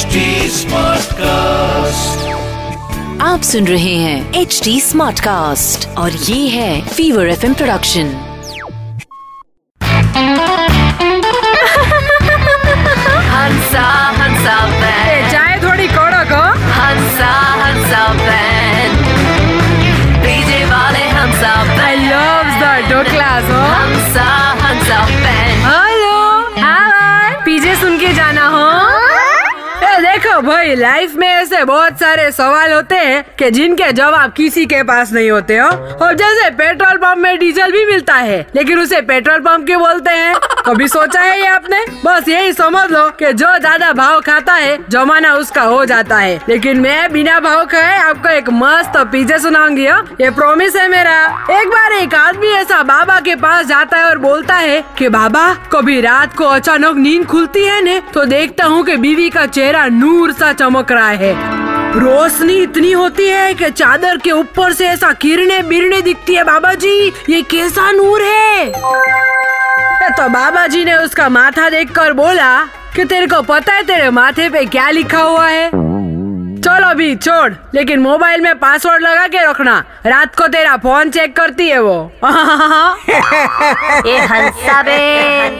HD Smartcast. आप सुन रहे हैं एच डी स्मार्ट कास्ट और ये है फीवर एफ़ प्रोडक्शन हंसा चाय थोड़ी कड़क हो हंसा हंसा बैंड डीजे वाले हंसा आई बैंड द ढोकलास हो हंसा हंसा देखो भाई लाइफ में ऐसे बहुत सारे सवाल होते हैं कि जिनके जवाब किसी के पास नहीं होते, हो। और जैसे पेट्रोल पंप में डीजल भी मिलता है, लेकिन उसे पेट्रोल पंप क्यों बोलते हैं? कभी सोचा है ये आपने? बस यही समझ लो कि जो ज़्यादा भाव खाता है, जमाना उसका हो जाता है। लेकिन मैं बिना भाव खाए आपको एक मस्त पीछे सुनाऊँगी, हो। ये प्रोमिस है मेरा। एक बार एक आदमी ऐसा बाबा के पास जाता है और बोलता है कि, बाबा, कभी रात को अचानक नींद खुलती है ने? तो देखता हूँ कि बीवी का चेहरा नूर सा चमक रहा है। रोशनी इतनी होती है कि चादर के ऊपर से ऐसा किरणें बिरने दिखती है। बाबा जी ये कैसा नूर है? तो बाबा जी ने उसका माथा देखकर बोला कि तेरे को पता है तेरे माथे पे क्या लिखा हुआ है? चलो अभी छोड़, लेकिन मोबाइल में पासवर्ड लगा के रखना। रात को तेरा फ़ोन चेक करती है वो। ये हंसा बे